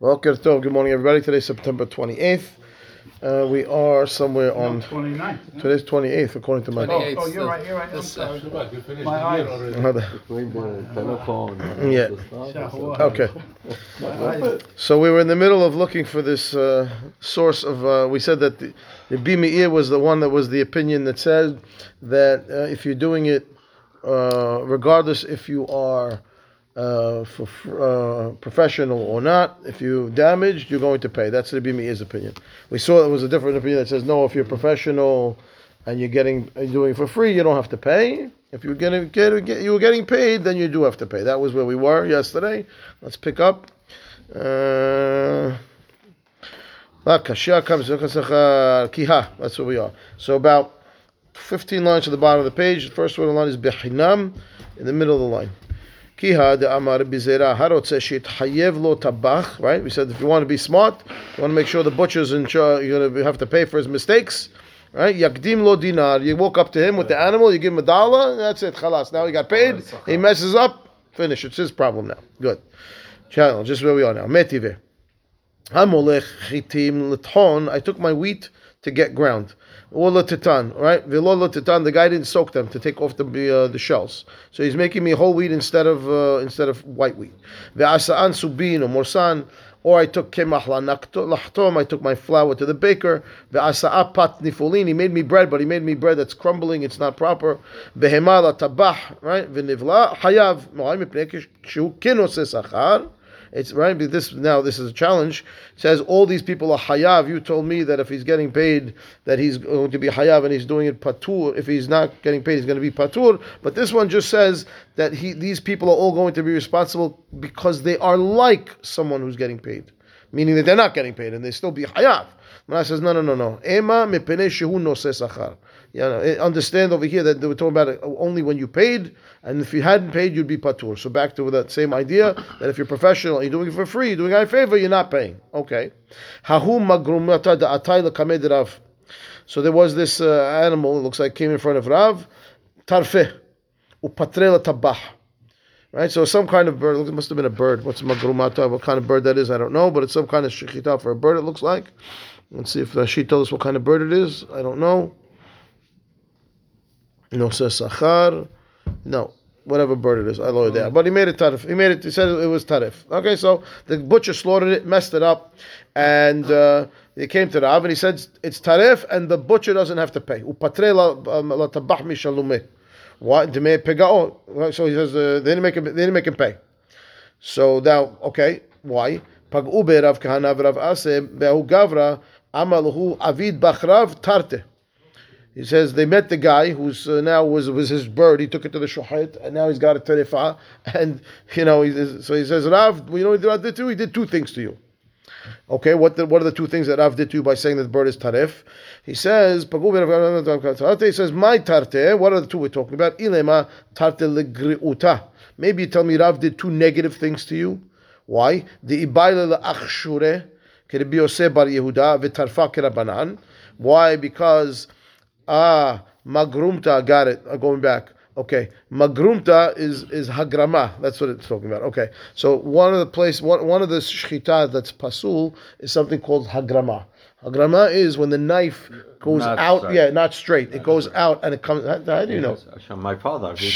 Boker Tov. Good morning, everybody. Today's September 28th. Uh, we are somewhere on. 29. Today's 28th, according to my. Oh, oh, you're right, you're right. I'm This, uh, sorry. My eyes. Between the telephone and Yeah. the stuff. Shahuah. Okay. My eyes. So we were in the middle of looking for this uh, source of. Uh, we said that the, the Bimir was the one that was the opinion that said that uh, if you're doing it, uh, regardless if you are uh, for, uh, professional or not, if you damaged, you're going to pay. That's the Bimir's opinion. We saw there was a different opinion that says no, if you're professional and you're getting you're doing it for free, you don't have to pay. If you're getting get, get, you were getting paid, then you do have to pay. That was where we were yesterday. Let's pick up. Uh, comes. That's where we are. So about 15 lines to the bottom of the page. The first one of the line is Behinam in the middle of the line. Kiha de Amar Bizera Harotze Hayev lo tabach. Right? We said if you want to be smart, you want to make sure the butcher's in charge. You're going to have to pay for his mistakes. Right? Yakdim lo dinar. You walk up to him with the animal. You give him a dollar. That's it. Khalas. Now he got paid. He messes up. Finish. It's his problem now. Good. Channel. Just where we are now. Metive. Hamolech chitim l'thon. I took my wheat to get ground. Or l'titan, right? Velo l'titan. The guy didn't soak them to take off the uh, the shells. So he's making me whole wheat instead of uh, instead of white wheat. Ve'asaan subin or morsan. Or I took kemach lachtom. I took my flour to the baker. Ve'asa'a pat nifulin. He made me bread, but he made me bread that's crumbling. It's not proper. Behema la tabah. Right? V'nivla hayav. Mo'ay mipnei kishu kinose sachar. It's right. This now this is a challenge. It says all these people are hayav. You told me that if he's getting paid, that he's going to be hayav, and he's doing it patur. If he's not getting paid, he's going to be patur. But this one just says that he these people are all going to be responsible because they are like someone who's getting paid, meaning that they're not getting paid and they still be hayav. Mana says no no no no. Ema mepene shehu nose sachar. Yeah, no, eh, understand over here that they were talking about it only when you paid, and if you hadn't paid, you'd be patur. So back to that same idea that if you're professional, you're doing it for free, you're doing it a favor, you're not paying. Okay. Hahu magrumata da atay lekamed Rav. So there was this uh, animal. It looks like came in front of Rav, tarfe, upatrela tabah. Right, so some kind of bird. It must have been a bird. What's magrumata? What kind of bird that is? I don't know, but it's some kind of shechita for a bird. It looks like. Let's see if she told us what kind of bird it is. I don't know. No says sachar. No, whatever bird it is. I lowered that. But he made it tarif. He made it. He said it was tarif. Okay, so the butcher slaughtered it, messed it up, and uh, he came to Rav and he said it's tarif, and the butcher doesn't have to pay. What demei pegao? So he says uh, they didn't make him. They didn't make him pay. So now, okay, why? Kahana gavra avid bachrav tarte. He says they met the guy who's uh, now was was his bird. He took it to the shohit, and now he's got a terefa. And you know, he, so he says, Rav, you know Rav did? He did two things to you. Okay, what the, what are the two things that Rav did to you by saying that the bird is tarif? He says, he says, my tarte. What are the two we're talking about? Ilema tarte legriuta. Maybe you tell me Rav did two negative things to you. Why? The ibayle le'achshure k'Rabbi Yosef bar Yehuda v'tarfa k'Rabanan. Why? Because Ah, magrumta, got it. I'm going back. Okay, magrumta is is hagrama. That's what it's talking about. Okay, so one of the place, one, one of the shchita that's pasul is something called hagrama. Hagrama is when the knife goes Not out. straight. Yeah, not straight. It goes out and it comes. How, how do you know? My father, he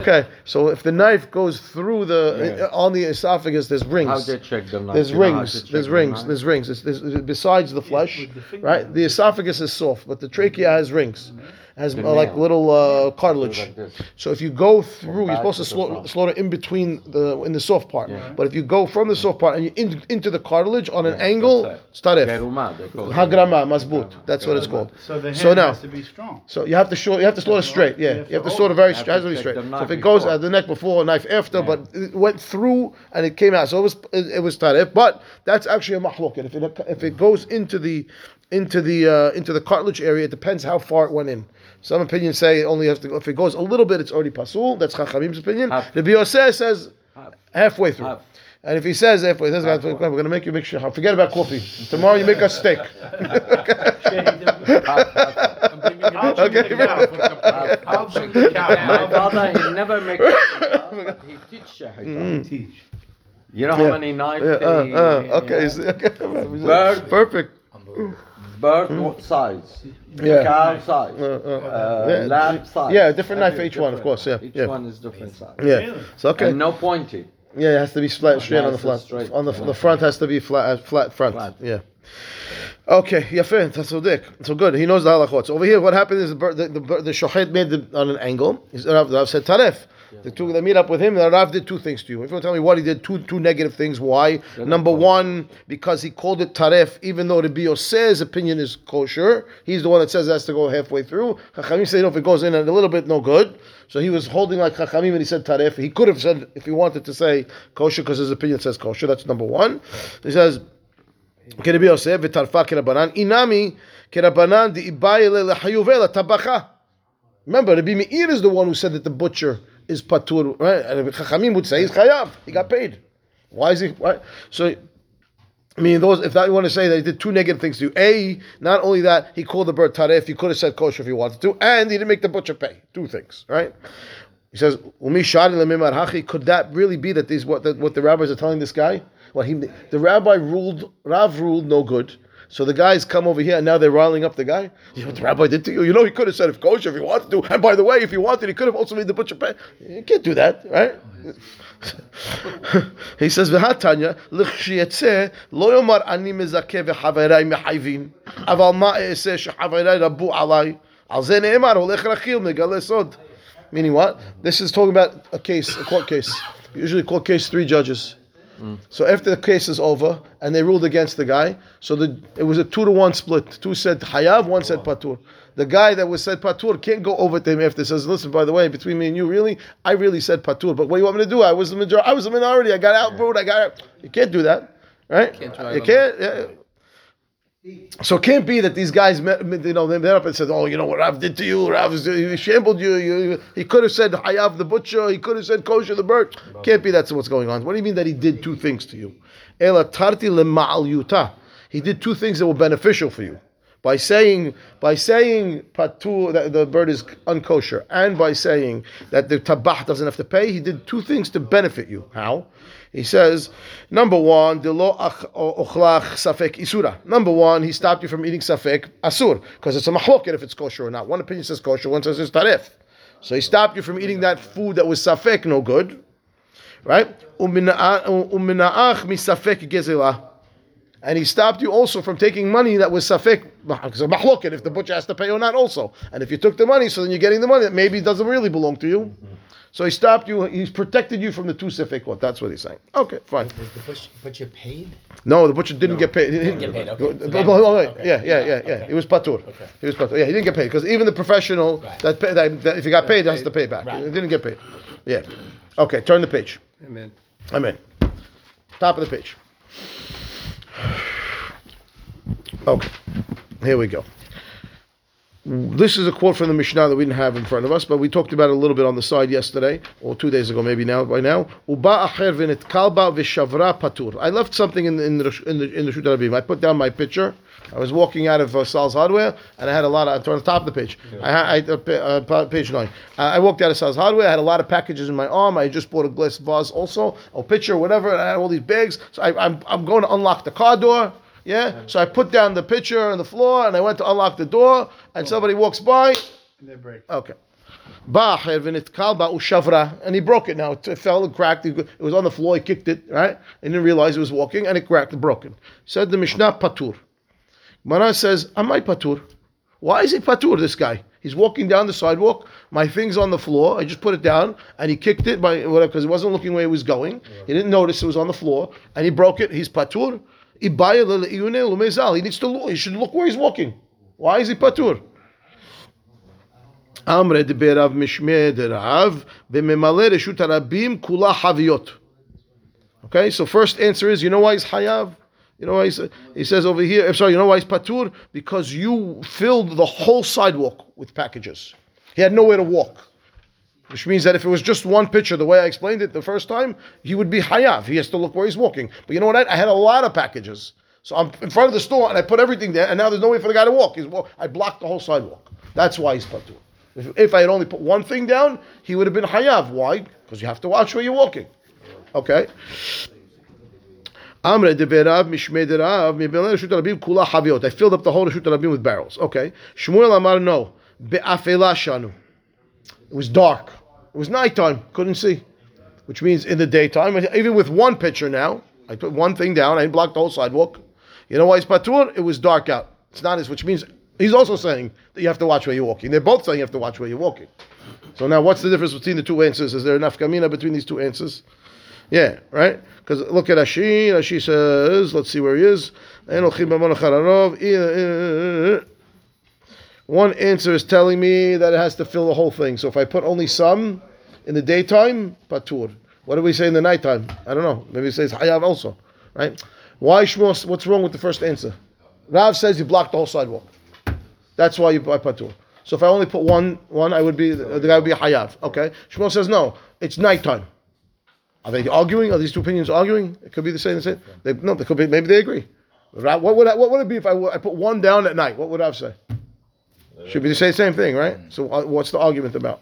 Okay, so if the knife goes through the Yeah. on the esophagus, there's rings. How they check the knife? There's You know how rings. to check There's rings. There's rings. There's, besides the flesh, with the right? The esophagus is soft, but the trachea has rings, has uh, like little uh, cartilage. Like. So if you go through, you're supposed to to the slaughter, slaughter in between the in the soft part. Yeah. But if you go from the soft part and you in, into the cartilage on an angle, that's it. it's taref. Geruma, they it. Hagrama, masbut. That's what it's called. So the hand So now- has to be strong. So you have to show, you have to slaughter straight. Yeah, You you have have to to slaughter very straight. You Has to be straight. So if it goes at the neck before, knife after, Yeah. but it went through and it came out, so it was it, it was tarif. But that's actually a mahloket. If it if it goes into the into the uh, into the cartilage area, it depends how far it went in. Some opinions say it only has to go. If it goes a little bit, it's already pasul. That's Chachamim's opinion. Half. The Bioseh says Half. halfway through. Half. And if he says halfway, he says, we're going to make you make sure. Forget about coffee. Tomorrow you make us steak. I'll bring the cow. I'll bring My father, he never make. he teach shahita. Teach. You know how many knives Yeah, uh, they- uh, okay. Bird. Perfect. Bird. Perfect. Bird what size? Yeah. Cow size. Uh, uh, Uh, yeah. lamb size. Yeah, different knife for Every each one, of course, yeah, Each yeah. one is different size. Yeah. Really? So okay. And no pointy. Yeah, it has to be flat, straight on the flat. straight. On the the front has to be flat, uh, flat front. Flat. Yeah. Okay, Yafin, that's so good. He knows the halachot. So over here, what happened is the the, the, the shohet made the, on an angle. He's said taref. The two they meet up with him. And Rav did two things to you. If you want to tell me what he did, two two negative things. Why? Number one, because he called it taref, even though the Bio says opinion is kosher. He's the one that says it has to go halfway through. Chachamim say no, if it goes in a little bit, no good. So he was holding like Chachamim when he said taref. He could have said if he wanted to say kosher because his opinion says kosher. That's number one. He says. כרבי יוסף וטרפה כרבנן, אינמי כרבנן דאיבאי לחיובי לטבחה. Remember, Rabbi Meir is the one who said that the butcher is patur, right? And Chachamim would say he's chayav. He got paid. Why is he? Why? So, I mean, those. If that you want to say that he did two negative things to you. A, not only that he called the bird taref, he could have said kosher if he wanted to, and he didn't make the butcher pay. Two things, right? He says. Could that really be that these what the, what the rabbis are telling this guy? Well, he the rabbi ruled, Rav ruled no good. So the guys come over here and now they're riling up the guy. You know what the rabbi did to you? You know he could have said if kosher if he wanted to. And by the way, if he wanted, he could have also made the butcher pay. You can't do that, right? he says, "V'hatanya l'chshiyetze lo yomar ani mezakeh v'chaverai mehayvin, aval ma e'eseh rabu alai, al ze ne'emar holech rachil megale sod." Meaning what? This is talking about a case, a court case. Usually, court case three judges. So after the case is over and they ruled against the guy, so the, it was a two to one split. Two said hayav, one said patur. The guy that was said patur can't go over to him after says, "Listen, by the way, between me and you, really, I really said patur. But what do you want me to do? I was the majority. I was the minority. I got outruled. I got. Out. You can't do that, right? you can't. So it can't be that these guys, met, you know, they met up and said, "Oh, you know what Rav did to you? Rav he shambled you. you." He could have said Hayav the butcher. He could have said Kosher the bird. Can't be that's what's going on. What do you mean that he did two things to you? Ela tarti yuta. He did two things that were beneficial for you. By saying, by saying patu that the bird is unkosher, and by saying that the tabah doesn't have to pay, he did two things to benefit you. How? He says, number one, the lo ochlach safek isura. Number one, he stopped you from eating safek asur because it's a mahloket if it's kosher or not. One opinion says kosher, one says it's tarif. So he stopped you from eating that food that was safek, no good, right? Umina'ach misafek gezelah. And he stopped you also from taking money that was safek, because of mahloket, if the butcher has to pay or not also. And if you took the money, so then you're getting the money that maybe doesn't really belong to you. Mm-hmm. So he stopped you, he's protected you from the two safekot. That's what he's saying. Okay, fine. Was the butcher, butcher paid? No, the butcher didn't get paid. He didn't get paid, okay. So then- oh, okay. Yeah, yeah, yeah, yeah. Okay. He was patur. Okay. He was patur. Yeah, he didn't get paid because even the professional Right. that, pay, that, that if he got paid, has to pay back. Right. He didn't get paid. Yeah. Okay, turn the page. Amen. I'm in. Top of the page. Okay, here we go. This is a quote from the Mishnah that we didn't have in front of us, but we talked about it a little bit on the side yesterday, or two days ago, maybe now, by now. Uba acher v'nitkalba v'shavra patur. I left something in the, in the, in the, in the Rabim. I put down my picture. I was walking out of uh, Sal's Hardware, and I had a lot of, on the top of the page. I, ha- I, uh, uh, page nine. Uh, I walked out of Sal's Hardware, I had a lot of packages in my arm. I just bought a glass vase also, a pitcher, whatever, and I had all these bags. So I, I'm, I'm going to unlock the car door. Yeah, so I put down the pitcher on the floor and I went to unlock the door, and somebody walks by. And they break. Okay. Ba'acher v'nitkal ba'u shavra, and he broke it. Now it fell and cracked. It was on the floor. He kicked it right, and didn't realize he was walking, and it cracked and broken. Said the Mishnah patur. Mana says, "Am I patur? Why is he patur? This guy. He's walking down the sidewalk. My thing's on the floor. I just put it down, and he kicked it by whatever because he wasn't looking where he was going. He didn't notice it was on the floor, and he broke it. He's patur. He needs to look. He should look where he's walking. Why is he patur? Amre de berav mishme de rav b'memale reshut kula haviyot. Okay, so first answer is, you know why he's hayav? You know why he's, he says over here, I'm sorry, you know why he's patur? Because you filled the whole sidewalk with packages. He had nowhere to walk. Which means that if it was just one picture, the way I explained it the first time, he would be hayav. He has to look where he's walking. But you know what? I, had a lot of packages. So I'm in front of the store and I put everything there, and now there's no way for the guy to walk. He's, wa- I blocked the whole sidewalk. That's why he's patur. If, if I had only put one thing down, he would have been hayav. Why? Because you have to watch where you're walking. Okay. I filled up the whole Reshut Rabim with barrels. Okay. Shmuel Amar no. Be'afela Shanu. It was dark. It was nighttime. Couldn't see. Which means in the daytime, even with one pitcher now, I put one thing down, I blocked the whole sidewalk. You know why it's patur? It was dark out. It's not his, which means he's also saying that you have to watch where you're walking. They're both saying you have to watch where you're walking. So now what's the difference between the two answers? Is there enough kamina between these two answers? Yeah, right? Because look at Rashi. Rashi says, let's see where he is. One answer is telling me that it has to fill the whole thing. So if I put only some in the daytime, patur. What do we say in the nighttime? I don't know. Maybe it says hayav also, right? Why Shmuel? What's wrong with the first answer? Rav says you blocked the whole sidewalk. That's why you buy patur. So if I only put one, one, I would be the guy would be a hayav. Okay. Shmuel says no. It's nighttime. Are they arguing? Are these two opinions arguing? It could be the same. The same. They, no, they could be. Maybe they agree. What would I, what would it be if I, I put one down at night? What would Rav say? Should be the same same thing, right? So uh, what's the argument about?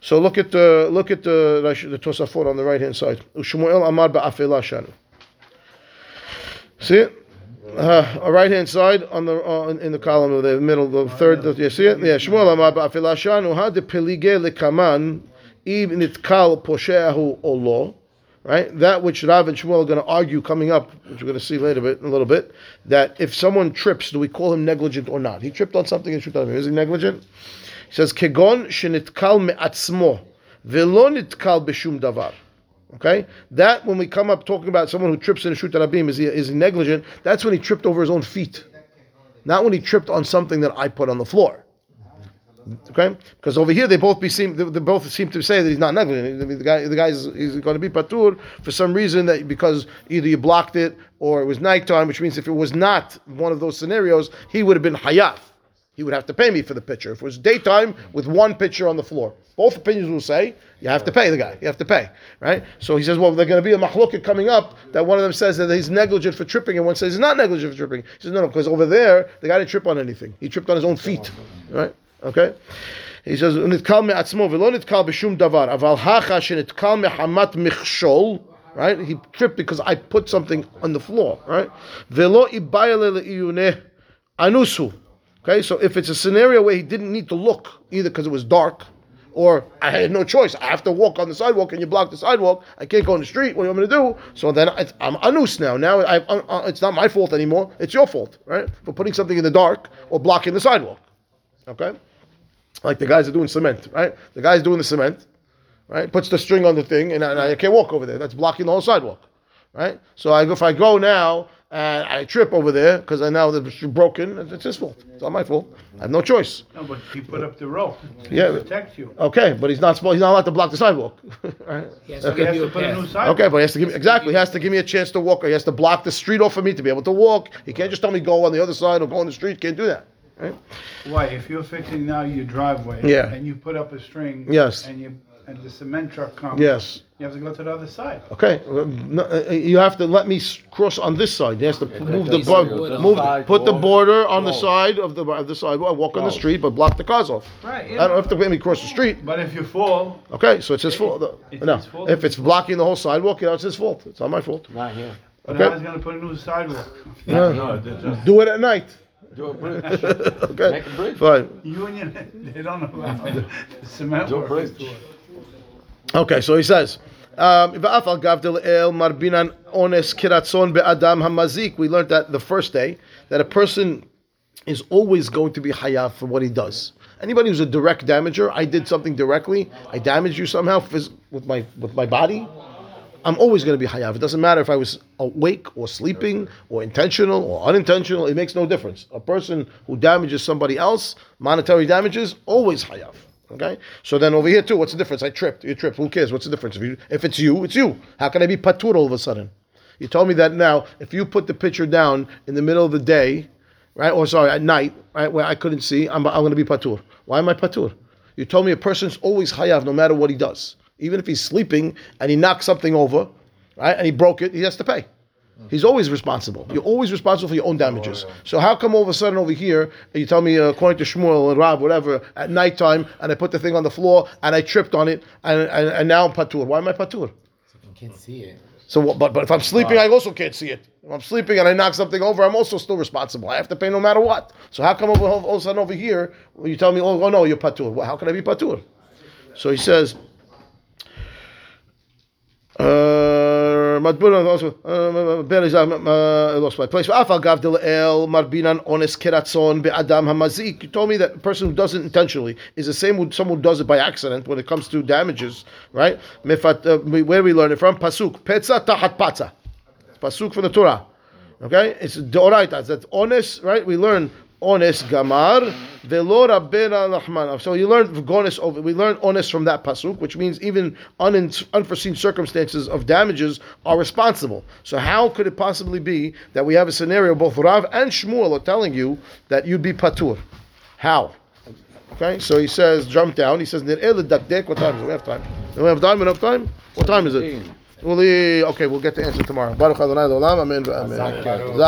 So look at the look at the the Tosafot on the right hand side. Shmuel Amar ba'afela shanu. See it? Uh, right hand side on the uh, in the column of the middle, of the third. You see it? Yeah. Shmuel Amar ba'afela shanu. Had the pelige lekaman even it kal posheahu olo. Right, that which Rav and Shmuel are going to argue coming up, which we're going to see later in a little bit, that if someone trips, do we call him negligent or not? He tripped on something and tripped on him. Is he negligent? He says, "Kegon shenitkal me'atzmo, velo nitkal b'shum davar." Okay, that when we come up talking about someone who trips in a shut rabim, is he is he negligent? That's when he tripped over his own feet, not when he tripped on something that I put on the floor. Okay, because over here they both be seem they, both seem to say that he's not negligent. The guy the guy is he's going to be patur for some reason that because either you blocked it or it was nighttime, which means if it was not one of those scenarios, he would have been hayat. He would have to pay me for the pitcher. If it was daytime with one pitcher on the floor, both opinions will say you have to pay the guy. You have to pay, right? So he says, well, there's going to be a machloket coming up that one of them says that he's negligent for tripping, and one says he's not negligent for tripping. He says, no, no, because over there the guy didn't trip on anything. He tripped on his own feet, right? Okay. He says, "Nitkal me'atzmo v'lo nitkal b'shum davar, aval hacha shenitkal me'hamat michshol." Right? He tripped because I put something on the floor. Right? V'lo ibayale le'iyuneh anusu. Okay, so if it's a scenario where he didn't need to look either because it was dark, or I had no choice, I have to walk on the sidewalk and you block the sidewalk, I can't go in the street. What you want me to do? So then I'm anus now. Now I, uh, it's not my fault anymore. It's your fault, right, for putting something in the dark or blocking the sidewalk. Okay like the guys are doing cement, right? The guy's doing the cement, right? Puts the string on the thing, and I, and I can't walk over there. That's blocking the whole sidewalk, right? So I, if I go now and I trip over there because I now it's broken, it's his fault. It's not my fault. I have no choice. No, but he put up the rope. Yeah. To protect you. Okay, but he's not supposed. He's not allowed to block the sidewalk, right? He has He has to put a new sidewalk. Okay, but he has to give me exactly. He has to give me a chance to walk. Or he has to block the street off for me to be able to walk. He can't just tell me go on the other side or go on the street. Can't do that. Right? Why, if you're fixing now your driveway. Yeah. And you put up a string. Yes. And you, and the cement truck comes. Yes. You have to go to the other side. Okay, uh, no, uh, you have to let me s- cross on this side. You have to move the He's bo- the move, side put the border on the side of the of the sidewalk. Walk on the street, but block the cars off. Right, I don't have to let me cross the street. But if you fall, Okay, so it's his fault. It's No, his fault. if it's blocking the whole sidewalk, you know, it's his fault. It's not my fault. Not here. but Okay. how's he gonna put a new sidewalk? No, no, Do it at night. Do a bridge. Okay, Make a bridge. fine. Union, they don't allow the cement Do a workers bridge. to. Okay, so he says, um, "Va'af al gav del el marbinan ones kiratzon be'adam hamazik." We learned that the first day that a person is always going to be hayav for what he does. Anybody who's a direct damager, I did something directly, I damaged you somehow phys- with my with my body. I'm always going to be hayav. It doesn't matter if I was awake or sleeping or intentional or unintentional. It makes no difference. A person who damages somebody else, monetary damages, always hayav. Okay. So then over here too, what's the difference? I tripped. You tripped. Who cares? What's the difference? If, you, if it's you, it's you. How can I be patur all of a sudden? You told me that now. If you put the picture down in the middle of the day, right, or sorry, at night, right, where I couldn't see, I'm, I'm going to be patur. Why am I patur? You told me a person's always hayav no matter what he does. Even if he's sleeping and he knocks something over, right, and he broke it, he has to pay. He's always responsible. You're always responsible for your own damages. So how come all of a sudden over here you tell me, uh, according to Shmuel and Rav, whatever, at nighttime, and I put the thing on the floor and I tripped on it, and, and, and now I'm patur. Why am I patur? You can't see it. So, what, but but if I'm sleeping, I also can't see it. If I'm sleeping and I knock something over, I'm also still responsible. I have to pay no matter what. So how come over, all of a sudden over here you tell me, oh, oh no, you're patur? Well, how can I be patur? So he says. Matbuna also I lost my place. Marbinan ones keratzon be'adam hamazik. You told me that a person who does it intentionally is the same with someone who does it by accident when it comes to damages, right? Uh, where we learn it from? Pasuk. Petza tahat patza. Pasuk from the Torah. Okay, it's deoraita. That's honest, right? We learn honest gamar velo rabbena lahman. So you learn gones over. We learn honest from that pasuk, which means even un- unforeseen circumstances of damages are responsible. So how could it possibly be that we have a scenario both Rav and Shmuel are telling you that you'd be patur? How? Okay, so he says, jump down. He says, What time is it? We have time. Do we have time? Enough time? What time is it? Okay, we'll get the answer tomorrow. Baruch Adonai. Amen.